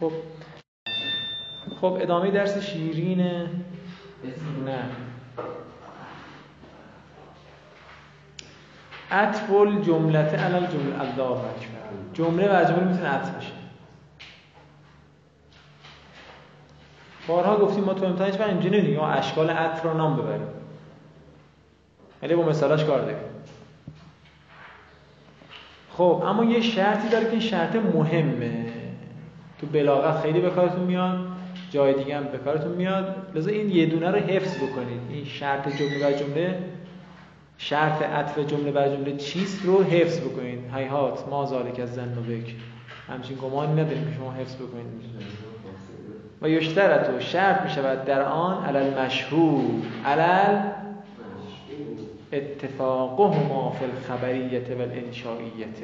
خب. خب ادامه درس شیرین نه. عطف الجملت علل جمله الله اکبر. جمله بر جمله می‌تونه عطف بشه. بارها گفتیم ما تو امتحانش و اینجا نمی‌دونیم ما اشکال عطف رو نام ببریم. ولی با مثالاش کار داریم. خب اما یه شرطی داره که این شرط مهمه. تو بلاغت خیلی به کارتون میاد جای دیگه هم به کارتون میاد. لذا این یه دونه رو حفظ بکنید. این شرط جمله بر جمله شرط عطف جمله بر جمله چیست رو حفظ بکنید. هیهات ما ذالک از زن و بک همچین گمانی نداریم که شما حفظ بکنید. و یشترط و شرط می شود در آن علل مشهور. علل اتفاقهما فی الخبریت و الانشائیت.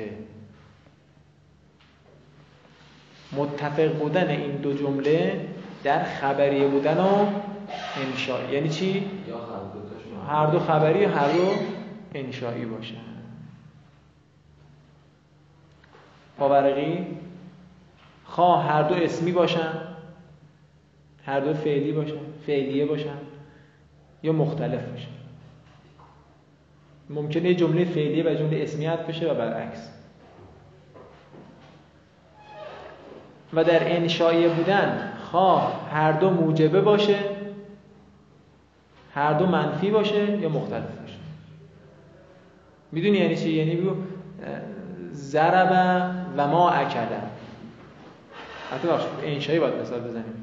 متفق بودن این دو جمله در خبریه بودن و انشاء یعنی چی؟ هر دو خبری و هر دو انشایی باشن. پاورقی خواه هر دو اسمی باشن. هر دو فعلی باشن فعلیه باشن یا مختلف باشن. ممکنه جمله فعلیه و جمله اسمیت بشه و برعکس. و در انشایی بودن خواه هر دو موجبه باشه هر دو منفی باشه یا مختلف باشه. می‌دونی یعنی چی؟ یعنی بگو ضرب و ما اکله حتی بخش انشایی باید مثال بزنیم.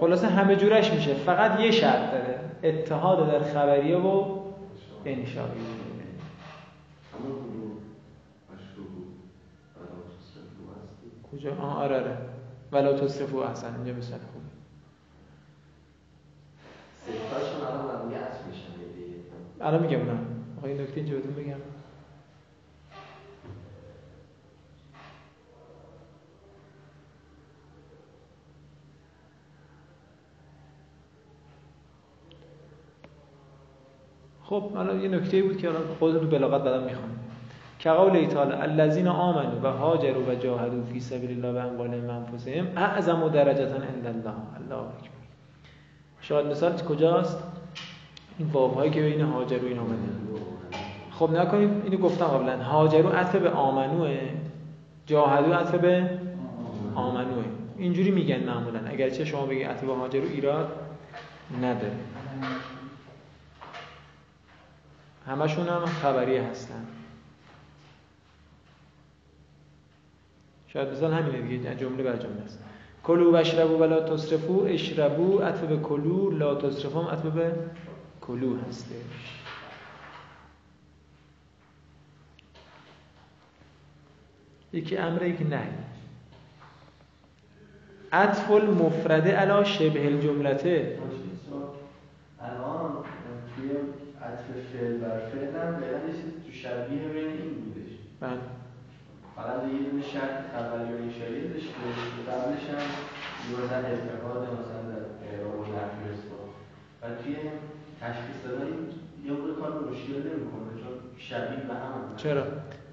خلاصه همه جورش میشه. فقط یه شرط داره. اتحاد در خبریه و انشایی کجا؟ آه آره آره. ولا تصرفو احسن اینجا مثال خوبه ستاشون الان میگم نه. آقای نکته اینجا بهتون بگم. خب الان یه نکته بود که خودتون تو بلاغت بعدم می‌خوام. که قول تعالی الذین آمنوا و هاجروا و جاهدوا فی سبیل الله و اموالهم انفسهم اعظم درجه عند الله الله اکبر. شاید مثال کجاست؟ این باب هایی که بین هاجر و این آمنه. خب نکنید اینو گفتم قبلا. هاجر و عطف به آمنوه جاهدو عطف به آمنوه. اینجوری میگن معمولا. اگرچه شما بگید عطف به هاجر و ایراد نداره. همشون هم خبری هستن. شاید مثال همینه دیگه جمله بر جمله است. کلو و اشربو و لا تصرفو اشربو عطف به کلو لا تصرفو هم عطف به کلو هستش. یکی امره یکی نه. عطف المفرده علا شبه الجملته. الان توی عطف فعل بر فعل هم فعلا یه تو شبیه بین این بودش. بله. فقط یه دونه شرط خبری و انشایی داشت که قبلش هم مثلا اتفاق مثلا در اعراب و نحو اثبات. و توی تشخیص دادن یه بوده کار مشکل نمی‌کنه چون شبیه به هم چرا؟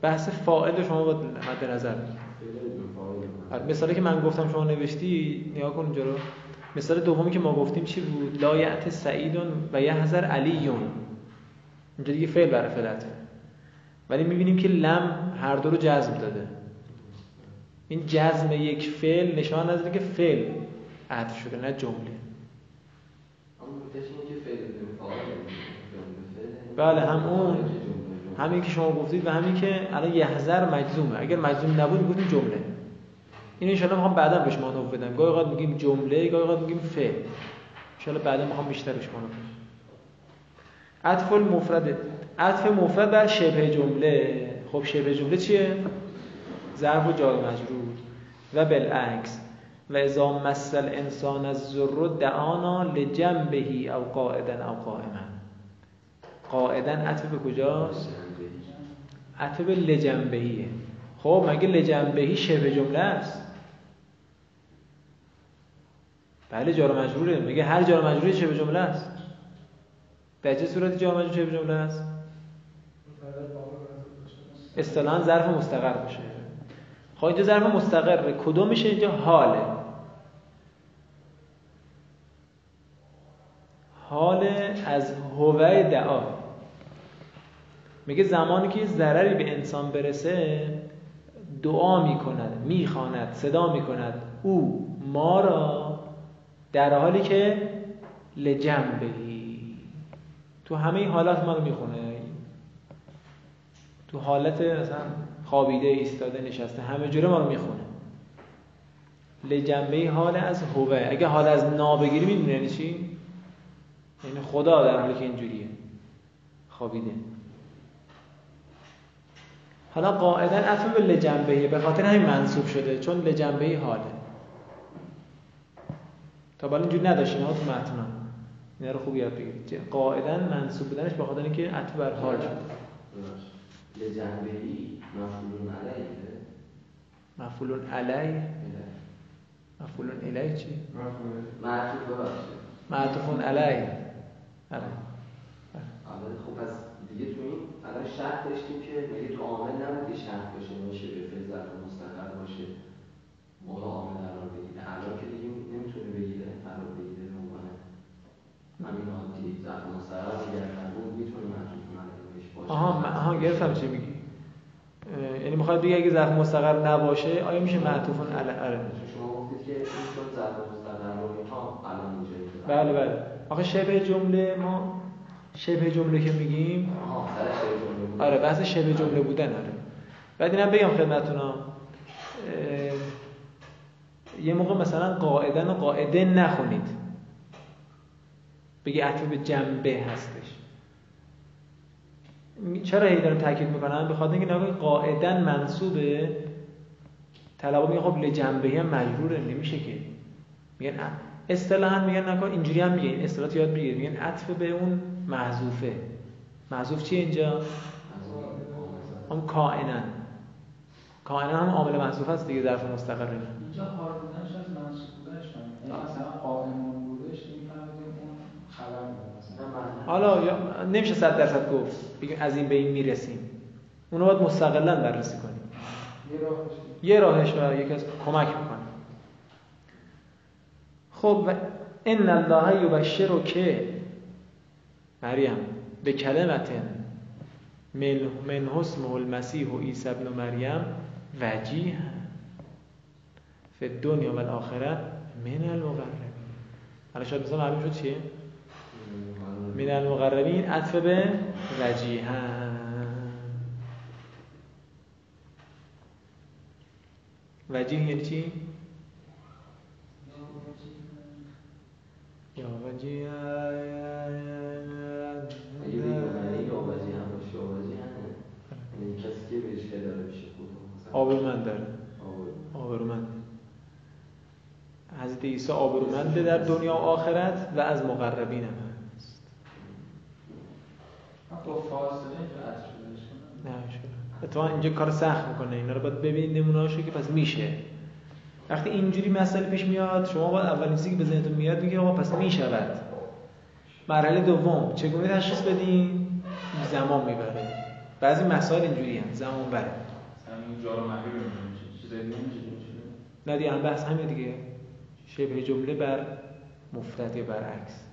بحث فاعل شما باید مد نظر. آره، مثالی که من گفتم شما نوشتی نگاه کن اونجا رو. مثال دومی که ما گفتیم چی بود؟ لا یعت سعیدون و یحذر علیون. اینجا دیگه فعل برای فعلت ولی می‌بینیم که لم هر دو رو جزم داده. این جزم یک فعل نشان از که فعل عطف شده نه جمله. بله هم اون همین که شما گفتید و همین که الان یحذر مجزومه. اگر مجزوم نبود می‌گفتیم جمله. این ان شاء می‌خوام بعدا بهش مانو بدم. گاهی اوقات میگیم جمله گاهی اوقات میگیم فعل. ان شاء بعدا می‌خوام بیشتر بهش مانو بدم. عطف المفرد عطف مفرد بر شبه جمله. خب شبه جمله چیه؟ ظرف و جار مجرور. و بالعکس. و اذا مثل انسان از ذر دعانا لجنبهی او قاعدا او قائما. قاعدا عطف به کجاست؟ عطف به لجنبهیه. خب مگه لجنبهی شبه جمله است؟ بله جار مجروره. میگه هر جار مجروری شبه جمله است؟ به چه صورتی جار مجرور جمله است؟ اصطلاحا ظرف مستقر باشه خب اینجا ظرف کدوم میشه؟ اینجا حاله. حال از هوه دعا. میگه زمانی که ضرری به انسان برسه دعا می‌کند می‌خواند صدا می‌کند. او ما را در حالی که لجنبهی تو همه این حالات ما رو می‌خونه. تو حالت مثلا خوابیده ایستاده نشسته همه جوره ما رو می‌خونه. لجنبه حال از هوه. اگه حال از نابگیری می‌دونه یعنی چی؟ یعنی خدا در حالی که اینجوریه. خوابیده. حالا قاعدا عطف به لجنبه به خاطر همین منصوب شده چون لجنبه حاله. تا بالا اینجوری نداشتین ها تو اینا رو خوب یاد بگیرید. قاعدا منصوب بودنش به خاطر اینکه عطف بر حال شده لجنبهی مفعول علیه. مفعول علیه؟ مفعول علیه چی؟ معطوف ببخشید. معطوف علیه. آره. خب پس دیگه تو این الان شرط داشتیم که میگه تو عامل نبود که شرط باشه میشه به فعل ظرف مستقر باشه. موقع عامل قرار بگیره. الان که دیگه نمی‌تونه بگیره قرار بگیره. همین عادی ظرف مستقر اگر نبود می‌تونه معطوف علیه بهش باشه. آها آها گرفتم چی میگی؟ یعنی می‌خواد بگی اگه ظرف مستقر نباشه آیا میشه معطوف علی آره شما گفتید که این چون ظرف مستقر رو اینها الان اینجا بله بله. آخه شبه جمله ما شبه جمله که میگیم آها سر شعر جمله آره بحث شبه جمله بودن آره. بعد اینم بگم خدمتتون یه موقع مثلا قاعدن و قاعده نخونید. بگی عطف به جنبه هستش. چرا هی دارم تاکید می‌کنم به خاطر اینکه نگاه قاعدن منصوبه. طلبا میگن خب لجنبه هم مجروره نمیشه که. میگن اصطلاحا میگن نکن اینجوری هم میگن اصطلاحات یاد بگیرید میگن عطف به اون محذوفه محذوف چیه اینجا؟ هم کائنن کائنن هم عامل محذوف هست دیگه ظرف مستقر اینا اینجا حال بودنش از منصوب بودنش من یعنی مثلا قائمون بودش می‌فهمید اون خبر میده مثلا حالا یا نمیشه صد درصد گفت. بگیم از این به این می‌رسیم. اونو باید مستقلا بررسی کنیم. یه راهش. یه راهش و یکی از کمک می‌کنه خب و ان الله یبشر که مریم به کلمت من اسمه المسیح و عیسی ابن مریم وجیه فی الدنیا و الاخره من المقربین. حالا شاید مثلا معلوم شد چیه؟ من المقربین عطف به وجیه وجیه یعنی چی؟ یا وجیه آبرومند داره آبرو. آبرومند حضرت عیسی آبرومنده در دنیا و آخرت و از مقربین هم با فاصله نه اتفاقا اینجا کار سخت می‌کنه. اینا رو باید ببینید نمونه‌هاشو که پس میشه. وقتی اینجوری مسئله پیش میاد شما باید اولین چیزی که به ذهنتون میاد میگه آقا پس می‌شود. مرحله دوم چگونه تشخیص بدین؟ زمان می‌بره بعضی مسائل اینجوری هم زمان بره. نه دیگه هم بحث همین دیگه. شبه جمله بر مفرد یا برعکس.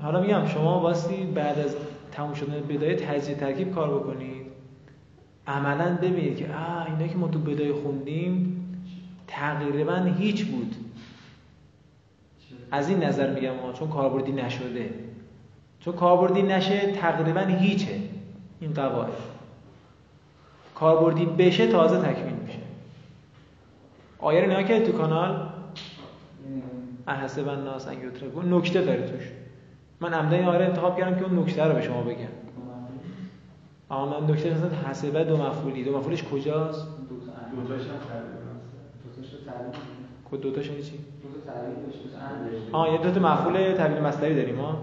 حالا میگم شما واسه بعد از تموم شدن بدایه تجزیه ترکیب کار بکنید. عملا ببینید که آه اینا که ما تو بدایه خوندیم تقریبا هیچ بود. از این نظر میگم ها، چون کاربردی نشده. چون کاربردی نشه تقریبا هیچه. این قواعد. کاربردی بشه تازه تکمیل میشه. آیه رو نگاه تو کانال؟ احسب الناس ان یترکوا نکته داره توش. من عمدن رو انتخاب کردم که اون نکته رو به شما بگم. اما من نکته مثلا حسبه دو مفعولی. دو مفعولش کجاست؟ دو تاش یعنی چی دو تا تعریف داشت مثلا اند داشت آه یه دو تا مفعول تبدیل مصدری داریم ها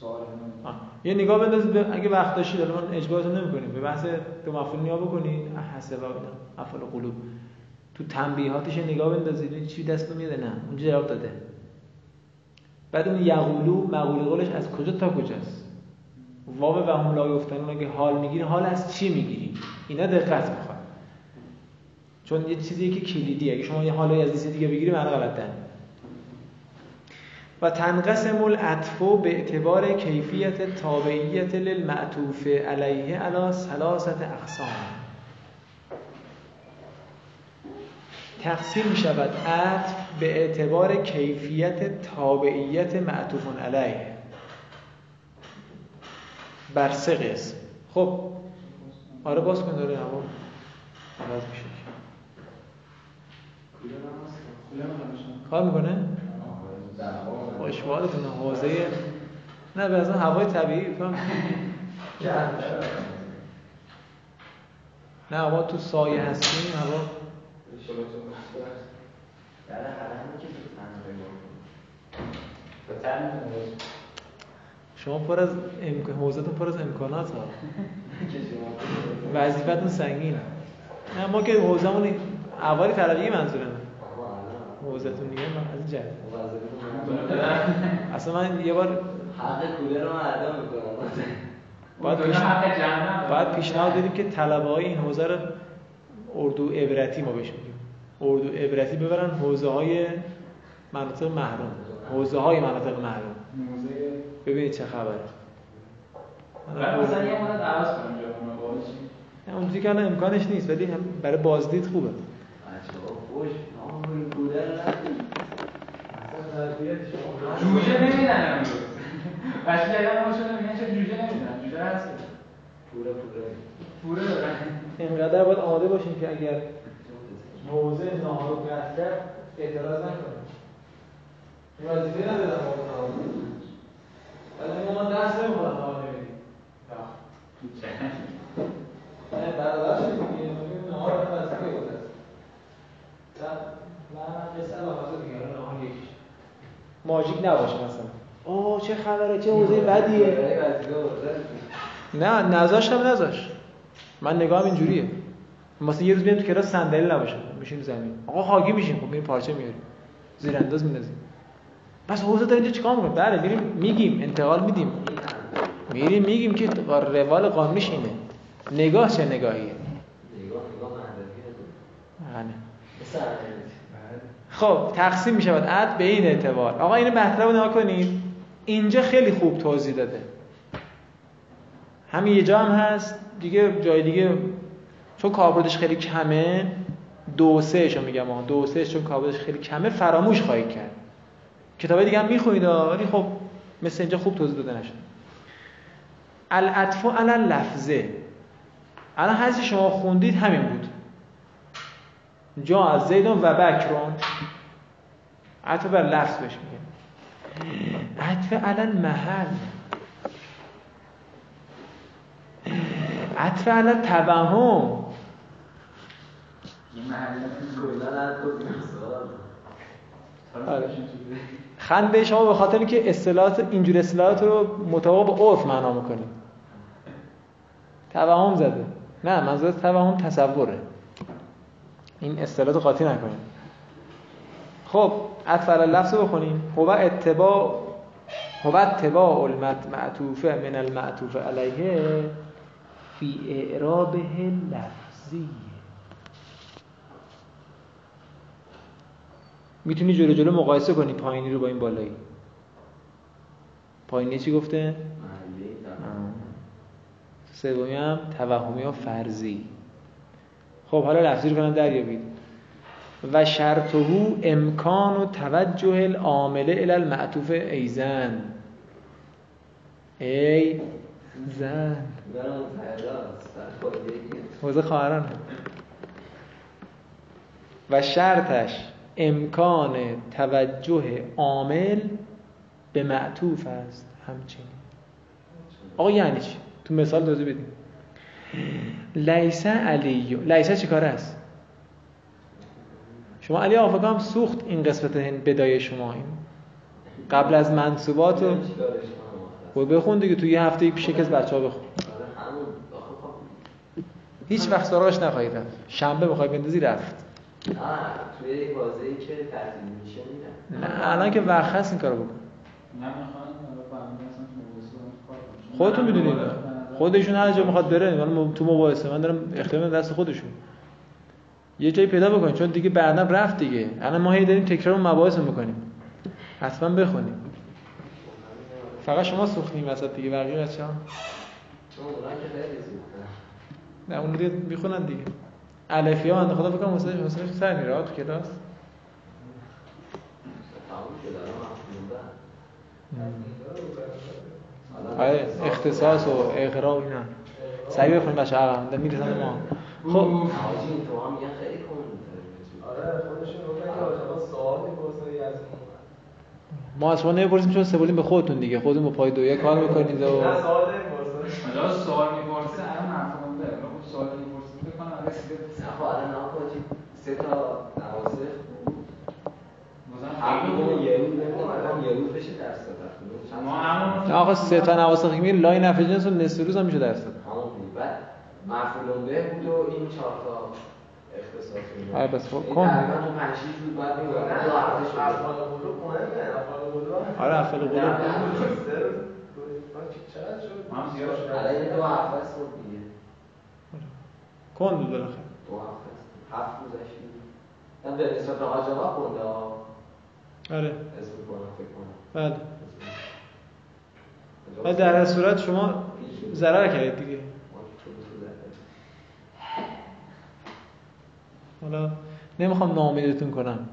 سوال آه. یه نگاه بندازید اگه وقت داشتید الان اجبارتون نمی‌کنیم. به بحث دو مفعول نیا بکنید حسب و افعال قلوب. تو تنبیهاتش نگاه بندازید چی دست میاد نه. اونجا جواب داده. بعد اون یقولو مقوله قولش از کجا تا کجاست؟ واو و هم لا یفتنون اگه حال می‌گیری حال از چی می‌گیری؟ اینا دقت می‌خواد. چون یه چیزی که کلیدی اگه شما یه حالی از دیگه بگیری معنی غلط و تنقسم العطف به اعتبار کیفیت تابعیت للمعطوف علیه علی ثلاثت اقسام. تقسیم می شود عطف به اعتبار کیفیت تابعیت معطوف علیه. بر سه قسم. خب آره باز کن داره هوا عوض میشه. کار می‌کنه؟ خوشوالتون حوزه. نه به از هوای طبیعی کنم. نه ما تو سایه هستیم هوا شما پر از امکان حوزتون پر از امکانات ها. وظیفتون سنگین نه ما که حوزمون اولی طلبی منظورم حوزتون دیگه من از جهت. اصلا من یه بار حق کولر رو ادا می‌کنم. باید پیش... باید پیشنهاد بدیم که طلبه های این حوزه رو اردو عبرتی ما بهش میگیم اردو عبرتی ببرن حوزه های مناطق محروم. حوزه های مناطق محروم. ببینید چه خبره. مثلا یه مورد عوض کنم جا اون که امکانش نیست ولی برای بازدید خوبه. جوجه نمیدن امروز. بچه جدیدن ما شده میگن چه جوجه نمیدن؟ جوجه هست. پوره پوره. پوره. دارن اینقدر باید آماده باشیم که اگر موضع قطع کرد اعتراض نکنیم این وظیفه ندارم با نهار ولی ما دست نمی‌خورم نهار نمیدیم نه برادر شدیم. که نهار وظیفه بود. من مثلا حاضر دیگه نهار یکیش. ماژیک نباشه مثلا. آه چه خبره چه حوزه بدیه. نه نذاشتم نذاش من نگاهم اینجوریه. مثلا یه روز بیام تو کلاس صندلی نباشه. میشیم زمین. آقا خاگی میشیم. خب میریم پارچه میاریم زیر انداز میندازیم. پس حوزه داره اینجا چیکار می‌کنه؟ بله میریم میگیم انتقال میدیم. میریم میگیم که روال قانونیش اینه نگاه چه نگاهیه؟ نگاه نگاه خب تقسیم می شود عد به این اعتبار. آقا این مطلب رو کنید اینجا خیلی خوب توضیح داده. همین یه جا هم هست. دیگه جای دیگه چون کاربردش خیلی کمه دو سه رو میگم دو سه چون کاربردش خیلی کمه فراموش خواهید کرد. کتاب دیگه هم می‌خونید ولی خب مثل اینجا خوب توضیح داده نشد العطف علی لفظه الان هرچی شما خوندید همین بود. جا از زیدون و بکرون عطف بر لفظ بهش میگه. عطف علن محل عطف علن توهم. آره. خنده شما به خاطر که اصطلاحات اینجور اصطلاحات رو مطابق با عرف معنا می‌کنید توهم زده. نه منظور توهم تصوره. این اصطلاحات قاطی نکنیم خب اطفال لفظ بخونیم. هو اتباع هو اتباع المعطوفه من المعطوف علیه فی اعرابه لفظی. می‌تونی جلو جلو مقایسه کنی پایینی رو با این بالایی. پایینی چی گفته؟ سومی هم توهمی و فرضی. خب حالا لفظی رو کنم دریابید. و شرطه امکان و توجه العامله الى المعطوف ایزن ای زن. حوزه خواهران و شرطش امکان توجه عامل به معطوف است همچنین. آقا یعنی چی؟ تو مثال توضیح بدیم لیسه علی لیسه چی کار است؟ شما علی آفاقا هم سوخت این قسمت بدای شما این. قبل از منصوبات و بود بخون دیگه تو یه هفته پیش یکی از بچه‌ها بخون. آره خب هیچ وقت سراغش نخواهی رفت. شنبه بخوای بندازی رفت. توی یک که میشه نه الان که وقت هست این کارو بکن. نه. خودتون می‌دونید. خودشون هر جا می‌خواد بره حالا تو مباحثه من دارم اختیار دست خودشون. یه جایی پیدا بکنید چون دیگه بعدا رفت دیگه. الان ما هی داریم تکرار مباحث می‌کنیم. حتما بخونیم. فقط شما سوختیم وسط دیگه بقیه بچه‌ها. نه اون دیگه می‌خونن دیگه. الفیا من خدا فکر کنم سر میره تو کلاس. آره اختصاص و اقرا و اینا. سریع بخونیم بچه عقب می‌رسن ما. خب. آره سوال ما از شما نمی‌پرسیم چون سپردیم به خودتون دیگه. خودتون با پای دویه کار می‌کنید و نه سوال نمی‌پرسن حالا سوال می‌پرسه الان مفهوم ده خب سوال می‌پرسه فکر کنم الان رسیده خب الان نه حاجی سه تا نواسخ بود بازم هر خیلی کدوم بود. یه روز نمی‌دونم یه روز بشه درس دادن ما همون نه آقا سه تا نواسخ که میگه لای نفع جنس و نصف روز هم میشه درس داد بود بعد مفعول به بود و این چهار تا اختصاص بود آره بس خب، کن. تقریبا تو 5 6 روز بعد نه دو هفته شده افعال قلوب مهمه افعال قلوب آره افعال قلوب. نه، نه، سه. چقدر شد؟ هم زیاد شد. الان این دو هفته است خب دیگه کن بود بالاخره دو هفته هفت بود من به نسبت آقا خونده آره. اسم کنم فکر کنم بله. ولی در هر صورت شما ضرر کردید دیگه. حالا نمی‌خوام ناامیدتون کنم.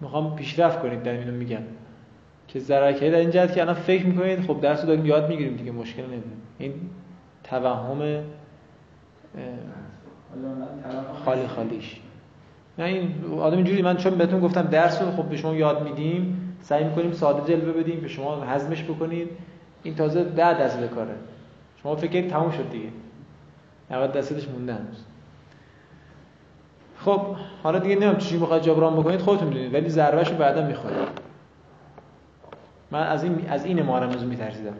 می‌خوام پیشرفت کنید در اینو میگم. که ضرر کردید در این جهت که الان فکر می‌کنید خب درس رو داریم یاد می‌گیریم دیگه مشکل نمیده. این توهم خالی خالیش. نه این آدم اینجوری من چون بهتون گفتم درس رو خب به شما یاد میدیم سعی می‌کنیم ساده جلوه بدیم به شما هضمش بکنید. این تازه ده به کاره. شما فکر کنید تموم شد دیگه. 90 درصدش مونده هنوز. خب حالا دیگه نمی‌دونم چی می‌خواد جبران بکنید خودتون می‌دونید ولی ضربهشو بعدا می‌خواد من از این از این مهارمزون میترسیدم.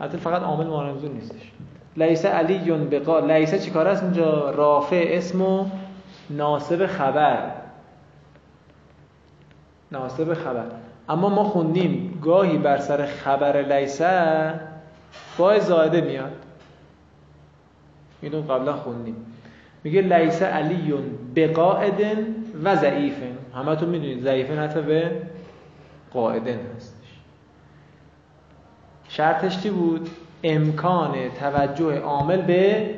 حتی فقط عامل مهارمزون نیستش. لیس علی بقا لیس چی کار است اینجا؟ رافع اسم و ناسب خبر. ناسب خبر. اما ما خوندیم گاهی بر سر خبر لیسه با زائده میاد. اینو قبلا خوندیم. میگه لیس علی بقاعد و ضعیفن. همتون می‌دونید ضعیفن حتی به قاعدن هستش. شرطش چی بود؟ امکان توجه عامل به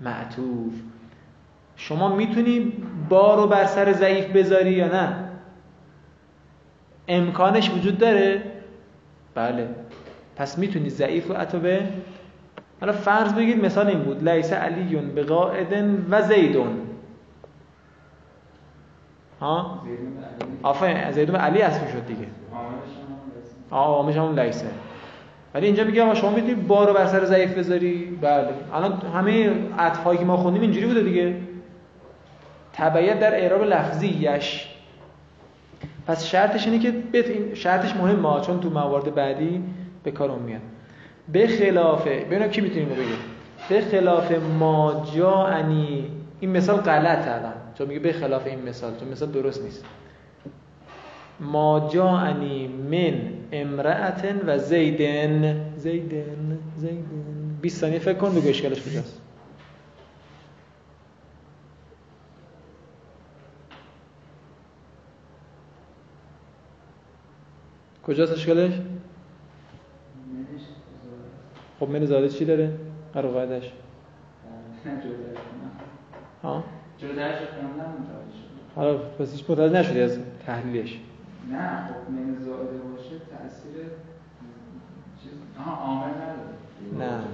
معطوف. شما می‌تونی با رو بر سر ضعیف بذاری یا نه؟ امکانش وجود داره. بله. پس می‌تونی ضعیف و عطا به حالا فرض بگید مثال این بود. لیس علی به قاعدن و زیدون. ها؟ آفرین. زیدون علی اصلی شد دیگه. عاملش همون لیسه. ولی اینجا میگه آقا شما می‌تونی با رو بر سر ضعیف بذاری؟ بله. الان همه عطفایی که ما خوندیم اینجوری بوده دیگه. تبعیت در اعراب لفظیش. پس شرطش اینه که بت... این شرطش مهمه چون تو موارد بعدی به کار اون میاد. به خلاف ببینم کی می‌تونیم بگیم؟ به خلاف ما جاءنی این مثال غلطه الان. چون میگه به خلاف این مثال چون مثال درست نیست. ما جاءنی من امرأة و زیدن زیدن زیدن 20 ثانیه فکر کن بگو اشکالش کجاست کجاست اشکالش؟ خب من زاده چی داره؟ قرار قاعدش ها؟ متوجه شد حالا پس هیچ متوجه نشدی از تحلیلش نه خب من زائده باشه تاثیر چیز آها عامل نداره. نه.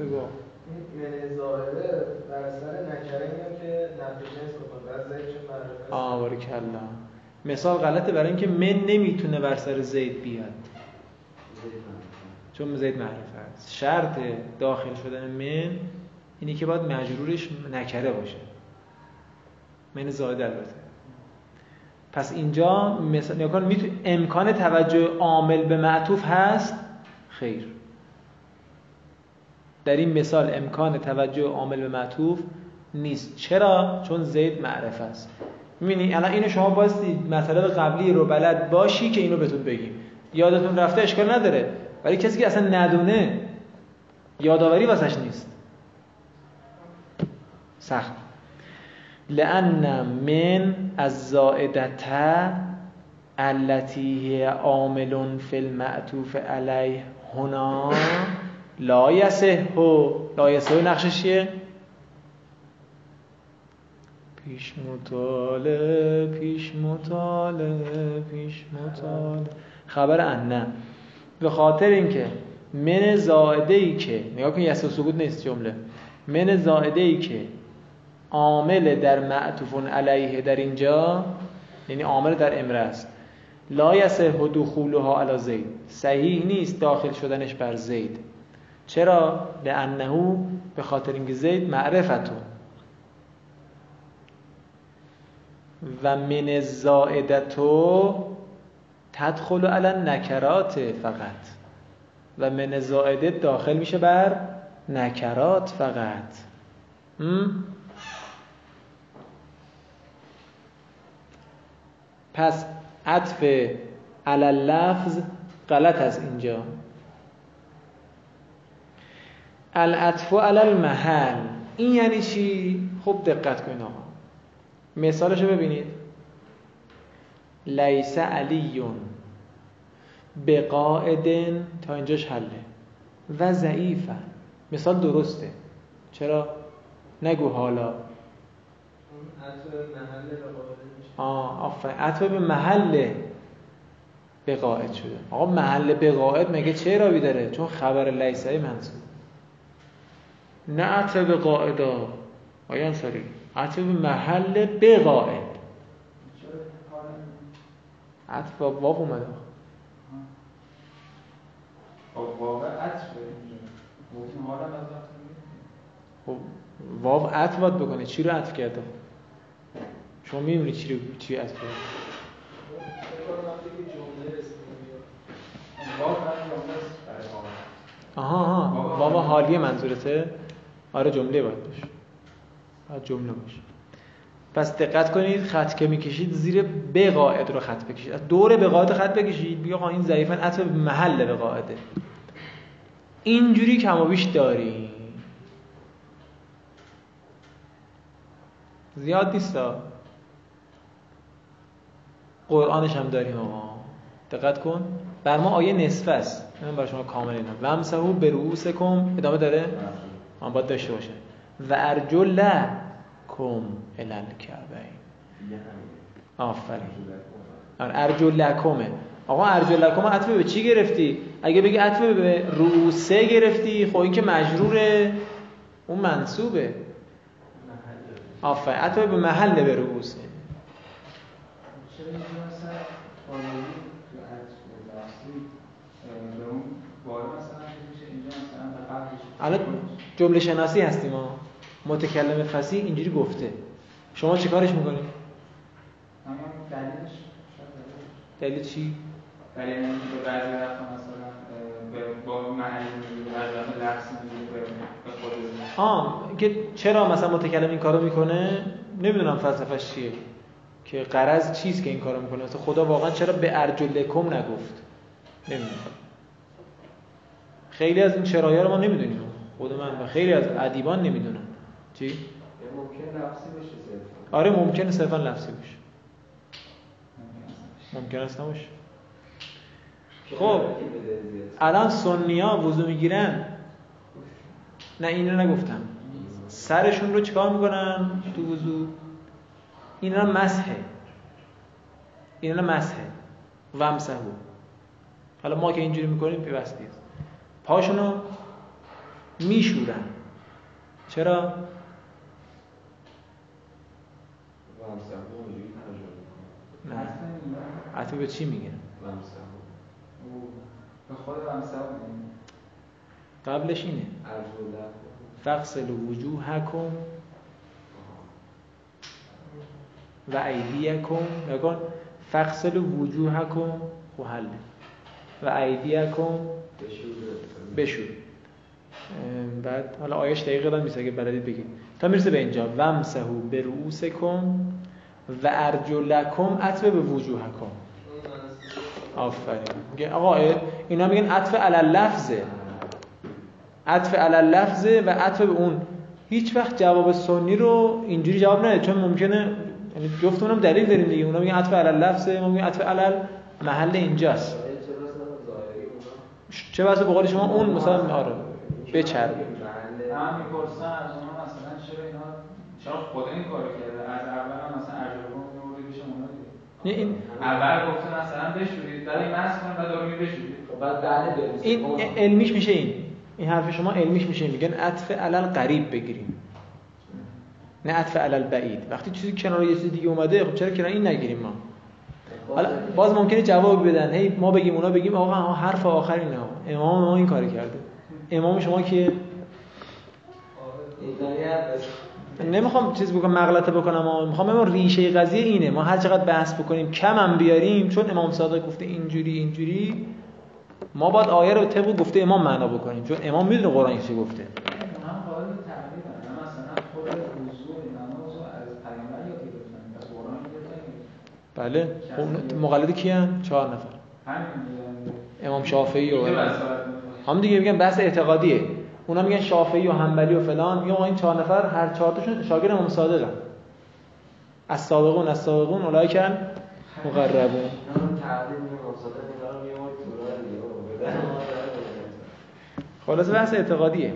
بگو. این من ظاهره بر سر نکره میاد که نفی جنس بکن بعد زید چون معرفه. آه باریکلا. مثال غلطه برای اینکه من نمی‌تونه بر سر زید بیاد. چون زید معرفه است شرط داخل شدن من اینی که باید مجرورش نکره باشه. من زائد البته. پس اینجا مثال نگاه امکان توجه عامل به معطوف هست؟ خیر. در این مثال امکان توجه عامل به معطوف نیست. چرا؟ چون زید معرفه است. می‌بینی الان اینو شما باستی مطلب قبلی رو بلد باشی که اینو بهتون بگیم. یادتون رفته اشکال نداره. ولی کسی که اصلا ندونه یادآوری واسش نیست. سخت. لان من از زائدته التي هي عامل فی المعطوف علیه هنا لا یسه لا یسه نقشش چیه؟ پیش مطاله پیش مطاله پیش مطاله خبر ان. به خاطر اینکه من زائده ای که نگاه کن یسه سکوت نیست جمله. من زائده ای که عامل در معطوفون علیه در اینجا یعنی عامل در امره است. لا یصح دخولها علی زید. صحیح نیست داخل شدنش بر زید. چرا؟ لانه به خاطر اینکه زید معرفتون و من الزائدتو تدخل علی نکرات فقط. و من زائده داخل میشه بر نکرات فقط. پس عطف علی لفظ غلط از اینجا. العطف علی المحل. این یعنی چی؟ خوب دقت کنید آقا. مثالش رو ببینید. لیس علیون بقاعدن تا اینجاش حله و ضعیفن مثال درسته. چرا؟ نگو حالا. آه آفرین. عطف به محل بقاعد شده. آقا محل بقاعد مگه چه راوی داره؟ چون خبر لیسه منصوب نه عطف به قاعدا. آیا انصاری عطف به محل بقاعد. عطف با واو اومده. خب واو عطف باید بکنه. چی رو عطف کرده؟ شما می‌دونی چی رو چی عطف کرده آها آها. واو حالیه منظورته؟ آره جمله باید باشه. باید جمله باشه. پس دقت کنید خط که می‌کشید زیر به قاعد رو خط بکشید. دور به خط بکشید. بیا این ضعیفا عطف به محل به قاعده اینجوری کم بیش داریم. زیاد نیستا قرآنش هم داریم آقا. دقت کن. بر ما آیه نصف است. من برای شما کامل اینا و امسهو به رؤوسکم ادامه داره؟ آن باید داشته باشه. و ارجل کم الالکعبین آفرین. آره، ارجل لکمه. آقا ارجل لکم عطف به چی گرفتی؟ اگه بگی عطف به رؤوسه گرفتی خب این که مجروره. اون منصوبه. آفرین. عطف به محل به رؤوسه الان جمله شناسی هستیم ما متکلم فصیح اینجوری گفته شما چه کارش می‌کنید؟ دلیلش دلیل چی؟ دلیل اینکه به بعضی مثلا با خود آه که چرا مثلا متکلم این کارو می‌کنه نمی‌دونم فلسفه‌اش چیه که قرض چیست که این کارو می‌کنه؟ مثلا خدا واقعا چرا به ارجلکم نگفت؟ نمی‌دونم. خیلی از این چرایه رو ما نمی‌دونیم. خود من و خیلی از ادیبان نمی‌دونن چی؟ ممکن لفظی باشه صرفا. آره ممکنه صرفا لفظی باشه. ممکن است نباشه. خب الان سنیا وضو می‌گیرن. نه اینو نگفتم. سرشون رو چیکار می‌کنن تو وضو؟ اینا مسحه. اینا مسحه. ومسحو حالا ما که اینجوری می‌کنیم پیوستی است پاشونو میشورن. چرا؟ نه. حتی به چی میگن به خود قبلش اینه. فقسل وجوهکم و ایدیکم نگن فقسل وجوهکم و حل. و ایدیکم بشور. بعد حالا آیش دقیقه دادم نیست اگه بلدید بگید. تا می‌رسه به اینجا. ومسحو به و ارجلکم عطف به وجوهکم. آفرین. میگه آقا اینا میگن عطف علل لفظه عطف علل لفظه و عطف به اون. هیچ وقت جواب سنی رو اینجوری جواب نده چون ممکنه یعنی جفتمون هم دلیل داریم دیگه. اونا میگن عطف علل لفظه ما میگیم عطف علل محل اینجاست. چه بسا به قول شما اون مثلا آره بچربه هم می‌پرسن از اونها مثلا چرا اینا چرا خدا این کارو کرده. از اول مثلا اونا نه این اول گفته مثلا بشورید بعد این مس کنید بعد دارو بشورید. خب بعد بریم این علمیش میشه این. این حرف شما علمیش میشه. میگن عطف علل قریب بگیریم. نه عطف علل بعید وقتی چیزی کنار یه چیز دیگه اومده خب چرا کنار این نگیریم ما؟ حالا باز ممکنه جواب بدن. هی ما بگیم اونا بگیم آقا حرف آخر اینه. امام ما این کار کرده. امام شما که نمی‌خوام چیز بکنم مغلطه بکنم. اما می‌خوام اما ریشه قضیه اینه. ما هر چقدر بحث بکنیم کم هم بیاریم. چون امام صادق گفته اینجوری اینجوری. ما باید آیه رو طبق گفته امام معنا بکنیم. چون امام می‌دونه قرآن چی گفته هم قابل تغییر هم مثلا خود وضوء نماز رو از پیامبر یاد گرفتن از قرآن گرفتن بله. خب مقلد کیان؟ چهار نفر. امام شافعی و هم دیگه میگن بحث اعتقادیه. اونا میگن شافعی و حنبلی و فلان. میگن این چهار نفر هر چهار تاشون شاگرد امام صادقن. از سابقون از سابقون. مقربون. میام تو دیگه. خلاص بحث اعتقادیه.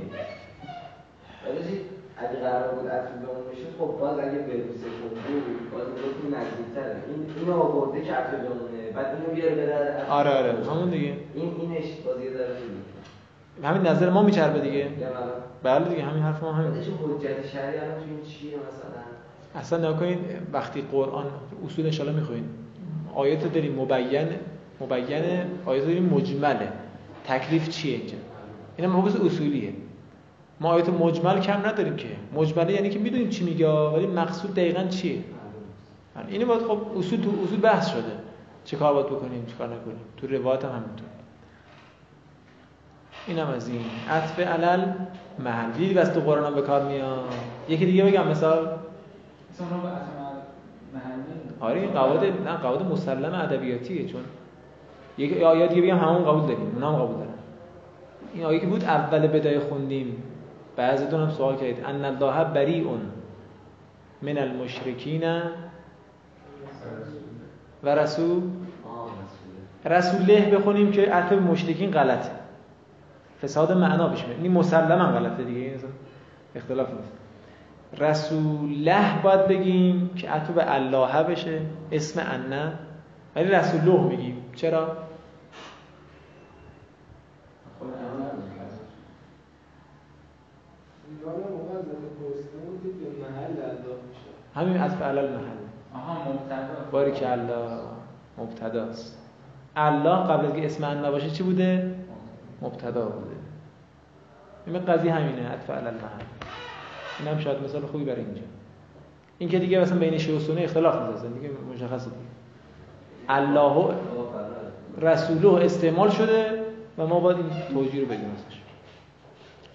اگه قرار بود عطف به اون بشه خب باز اگه به روسشون بود باز می‌گفتی نزدیکتره. این اینو آورده که عطف به اونه بعد اینو بیاره بره آره آره. همون دیگه. این اینش باز یه داره همین نظر ما میچربه دیگه. بله دیگه همین حرف ما همین حجت شرعی الان تو این چیه مثلا؟ اصلا نکنین وقتی قرآن اصول انشالله میخوین آیات داریم مبین مبین آیات داریم مجمله. تکلیف چیه اینجا؟ این مبحث اصولیه. ما آیات مجمل کم نداریم که. مجمله یعنی که می‌دونیم چی میگه ولی مقصود دقیقا چیه؟ اینو باید خب اصول تو اصول بحث شده. چه کار باید بکنیم چه کار نکنیم. تو روایت هم همینطور. اینم از این. عطف علل محل. دیدی بس تو قرآن هم به کار میاد؟ یکی دیگه بگم مثال. مثلا آره این قواعد نه قواعد مسلم ادبیاتیه چون یک آیه دیگه بگم همون قبول داریم. اونا هم قبول دارن این آیه که بود اول بدای خوندیم. بعضیتون هم سوال کردید. ان الله بریء من المشرکین و رسول. رسوله بخونیم که عطف مشرکین غلطه. فساد معنا بشه این مسلما غلطه دیگه اختلاف نیست. رسوله باید بگیم که عطف به الله بشه. اسم انه ولی رسوله میگیم. چرا خود عمل یادم موقع از پرسیدم که به محل الله میشه همین عطف علل محل. آها مبتدا. باری که الله مبتداست. الله قبل از که اسم انه باشه چی بوده؟ مبتدا بوده. این قضیه همینه عطف علل محل. این هم شاید مثال خوبی برای اینجا. این که دیگه مثلا بین شیعه و سنی اختلاف نیست دیگه مشخصه دیگه. الله رسوله استعمال شده و ما باید این توجیه رو بدیم ازش.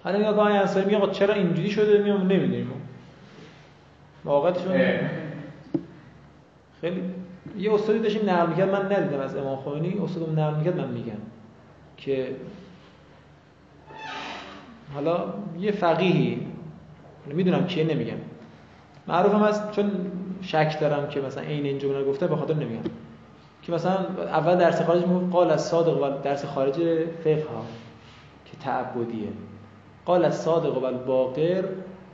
حالا نگاه کنید انصاری میگه چرا اینجوری شده؟ میام نمی‌دونیم. ما واقعیتشون خیلی یه استادی داشتیم نقل می‌کرد من ندیدم از امام خمینی. استادم نقل می‌کرد من میگم. که حالا یه فقیهی می‌دونم کیه نمیگم. معروفم از چون شک دارم که مثلا عین این جمله گفته به خاطر نمیگم. که مثلا اول درس خارج می‌گفت قال از صادق و درس خارج فقه ها که تعبدیه. قال از صادق و الباقر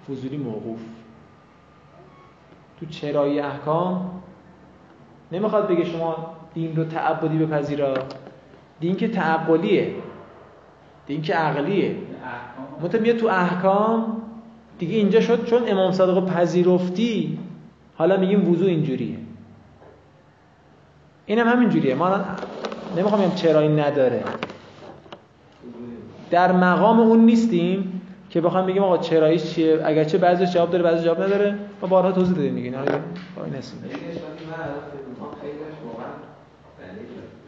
فضولی موقوف. تو چرای احکام نمی‌خواد بگه شما دین رو تعبدی بپذیرا. دین که تعقلیه دین که عقلیه. متن میاد تو احکام دیگه اینجا شد چون امام صادق پذیرفتی حالا میگیم وضو اینجوریه. اینم هم همینجوریه. ما نمی‌خوام چرا این نداره. در مقام اون نیستیم. که بخوام بگیم آقا چراییش چیه؟ اگرچه بعضی جواب داره بعضی جواب نداره. ما بارها توضیح دادیم دیگه اینا رو وای نسیم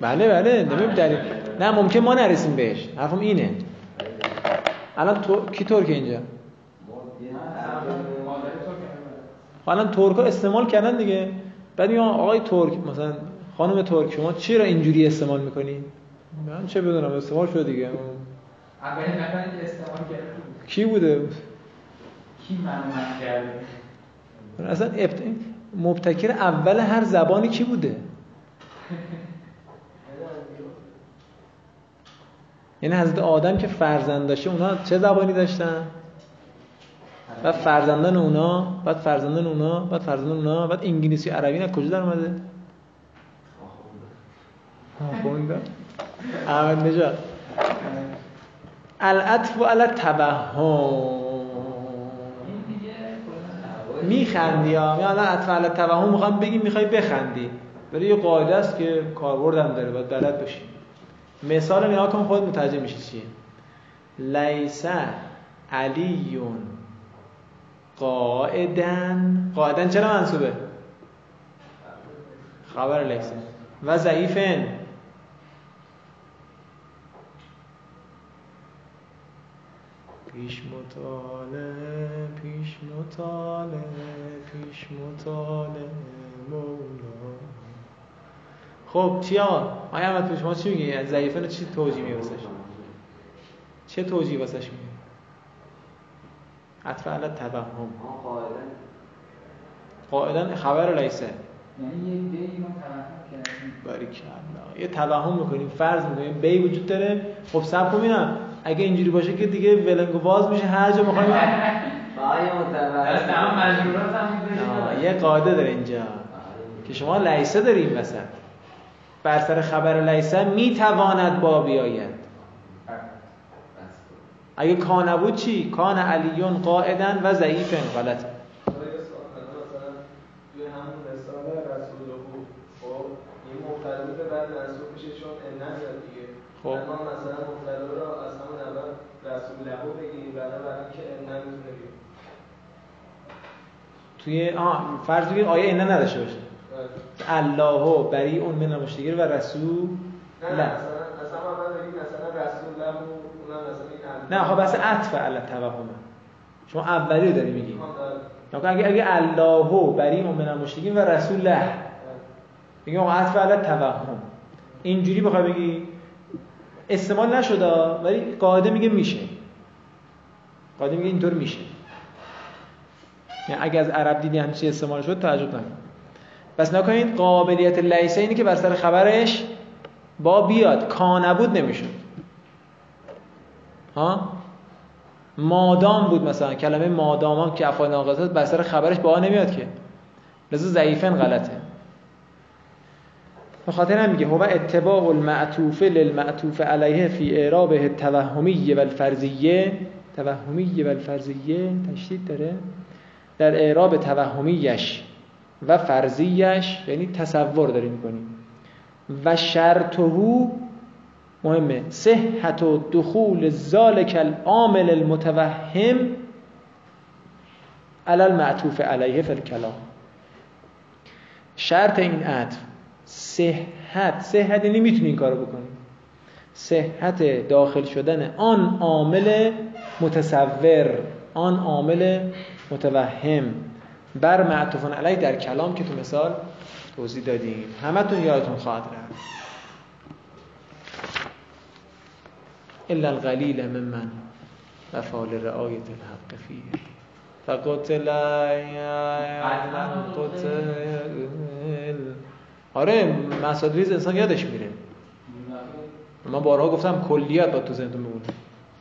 بله بله نمیم دلیل. نه ممکن ما نرسیم بهش. حرفم اینه. الان تو کی ترک اینجا؟ خب الان ترک ها استعمال کردن دیگه. بعد میگم آقای ترک مثلا خانم ترک شما چرا اینجوری استعمال می‌کنی؟ من چه بدونم استعمال شده دیگه. اولین نفری که استعمال کرد کی بوده؟ کی معلومت کرده؟ اصلا ابت... مبتکر اول هر زبانی کی بوده؟ یعنی حضرت آدم که فرزند داشته اونا چه زبانی داشتن؟ بعد فرزندان اونا بعد فرزندان اونا بعد فرزندان اونا بعد انگلیسی عربی نه کجا در اومده؟ آخونده احمد نژاد. العطف و علی توهم میخندی ها؟ یا الان عطف علی توهم می‌خوام بگیم می‌خوای بخندی. ولی یه قاعده است که کاربرد هم داره باید بلد باشی. مثال نگاه کن خود متوجه میشی چیه. لیس علیون قاعدن. قاعدن چرا منصوبه؟ خبر لیس و ضعیفن. پیش مطاله پیش مطاله پیش مطاله مولا. خب چی آقا آیا احمد شما چی میگی؟ ضعیفه رو چی توجیه میگی واسش؟ چه توجیه واسش میگی عطف علی توهم قاعدن خبر لیسه. یعنی یه بی ما توهم کردیم. یه توهم می‌کنیم فرض می‌کنیم بی وجود داره. خب سب کن ببینم اگه اینجوری باشه که دیگه ولنگو باز میشه هر جا هم یه قاعده داره اینجا. که شما لیسه داریم وسط. بر سر خبر لیسه می‌تواند با بیاید. اگه کان نبود چی؟ کان علیون قاعدن و ضعیفن غلطه مثلا بود خب این مبتدا به بعد منصوب میشه چون ان میاد دیگه خب. ما مثلا مبتدا رو از همون اول رسول له بگیم بعد برای اینکه ان می‌تونه بیاد توی آه فرض بگیر آیه اینا نداشته باشه. الله بری اون من المشرکین و رسول نه نه لا. مثلا مثلا رسول نه خب بس عطف علی توهم. شما اولی رو داری میگی. در- نکن اگه اگه الله بری اون من المشرکین و رسول له میگم آقا عطف علی توهم. اینجوری بخوای بگی؟ استعمال نشده ولی قاعده میگه میشه. قاعده میگه اینطور میشه. یعنی اگه از عرب دیدی همین چیزی استعمال شد تعجب نکن. پس نکنید قابلیت لیسه اینه که بر سر خبرش با بیاد. کانبود نمی‌شد. ها؟ مادام بود مثلا. کلمه مادام که افعال ناقصه است بر سر خبرش با نمیاد که. لذا ضعیفن غلطه. به خاطر هم میگه هو اتباع المعطوف للمعطوف علیه فی اعرابه التوهمی و الفرضیه توهمی و الفرضیه تشدید داره. در اعراب توهمیش و فرضیش یعنی تصور داریم می‌کنیم. و شرطه مهمه صحت و دخول ذالک العامل المتوهم علی المعطوف علیه فی شرط این عطف صحت صحت یعنی می‌تونی این کارو بکنی. صحت داخل شدن آن عامل متصور آن عامل متوهم. بر معطوفان علیه در کلام که تو مثال توضیح دادیم. همتون یادتون خواهد رفت. الا القلیل ممن وفا لرعایت الحق فیه. فقتل قتل آره مسادریز انسان یادش میره. من بارها گفتم کلیات با تو ذهنتون بمونه.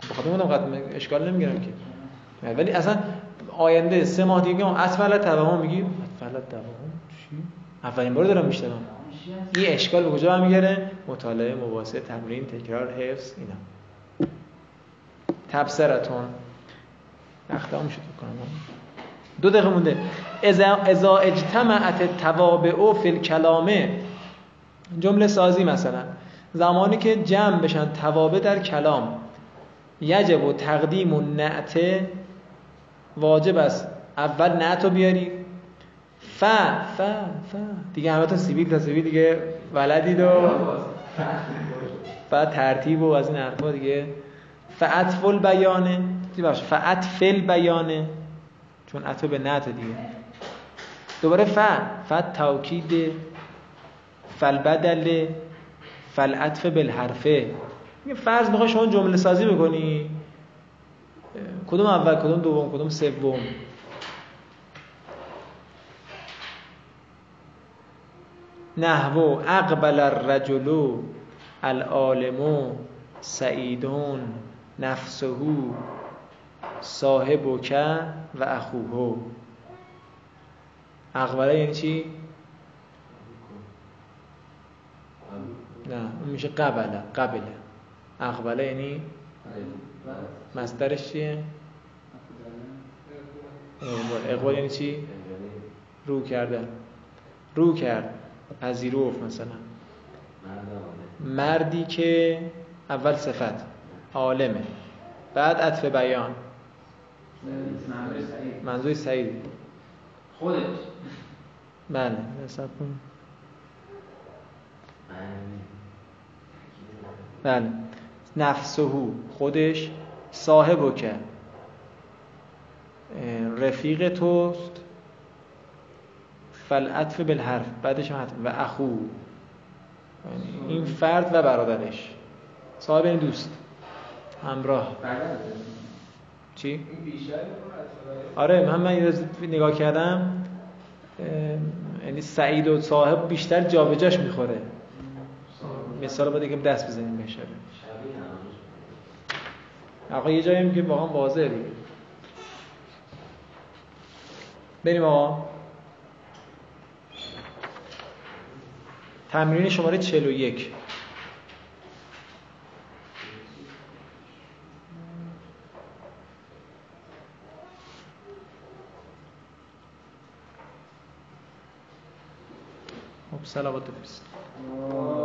بخاطر اونم اشکال نمی‌گیرم که. ولی اصلا آینده سه ماه دیگه هم اسفل توهم میگی؟ اسفل توهم چی؟ اولین بار دارم میشنوم این اشکال به کجا برمیگره مطالعه مباحثه تمرین تکرار حفظ اینا. تبصرتون اختام شد کنم. دو دقیقه مونده. اذا اجتمعت توابع فی الکلامه جمله سازی مثلا. زمانی که جمع بشن توابع در کلام یجب و تقدیم و نعت واجب است. اول نعت رو بیاری. ف ف ف. دیگه همه تا سیبیل تا سیبیل دیگه ولدید و بعد ترتیب و از این حرفا دیگه. فعطف البیانه بخش فعطف البیانه چون عطف به نعت دیگه. دوباره ف. ف توکید فالبدل فالعطف بالحرفه. فرض می‌خوای شما جمله سازی بکنی. کدوم اول کدوم دوم کدوم سوم؟ نحو اقبل الرجل العالم سعیدون نفسه صاحبک و اخوه. اقبله یعنی چی؟ نه اون میشه قبله قبله اقبله یعنی مصدرش چیه؟ اقبال یعنی چی؟ رو کردن رو کرد. پذیرفت مثلا. مردی که اول صفت. عالمه. بعد عطف بیان. منظور سعید. خودش. بله. حساب کن. بله. نفسهو خودش صاحب که رفیق توست. فلعطف بالحرف بعدش هم و اخو. یعنی این فرد و برادرش. صاحب این دوست. همراه. چی؟ آره من من نگاه کردم. یعنی سعید و صاحب بیشتر جابجاش می‌خوره. مثال باید یکم دست بزنیم همش آقا یه جایی که واقعا واضحه. دیگه بریم آقا. تمرین شماره 41 خب سلامت بفرست آه، آه.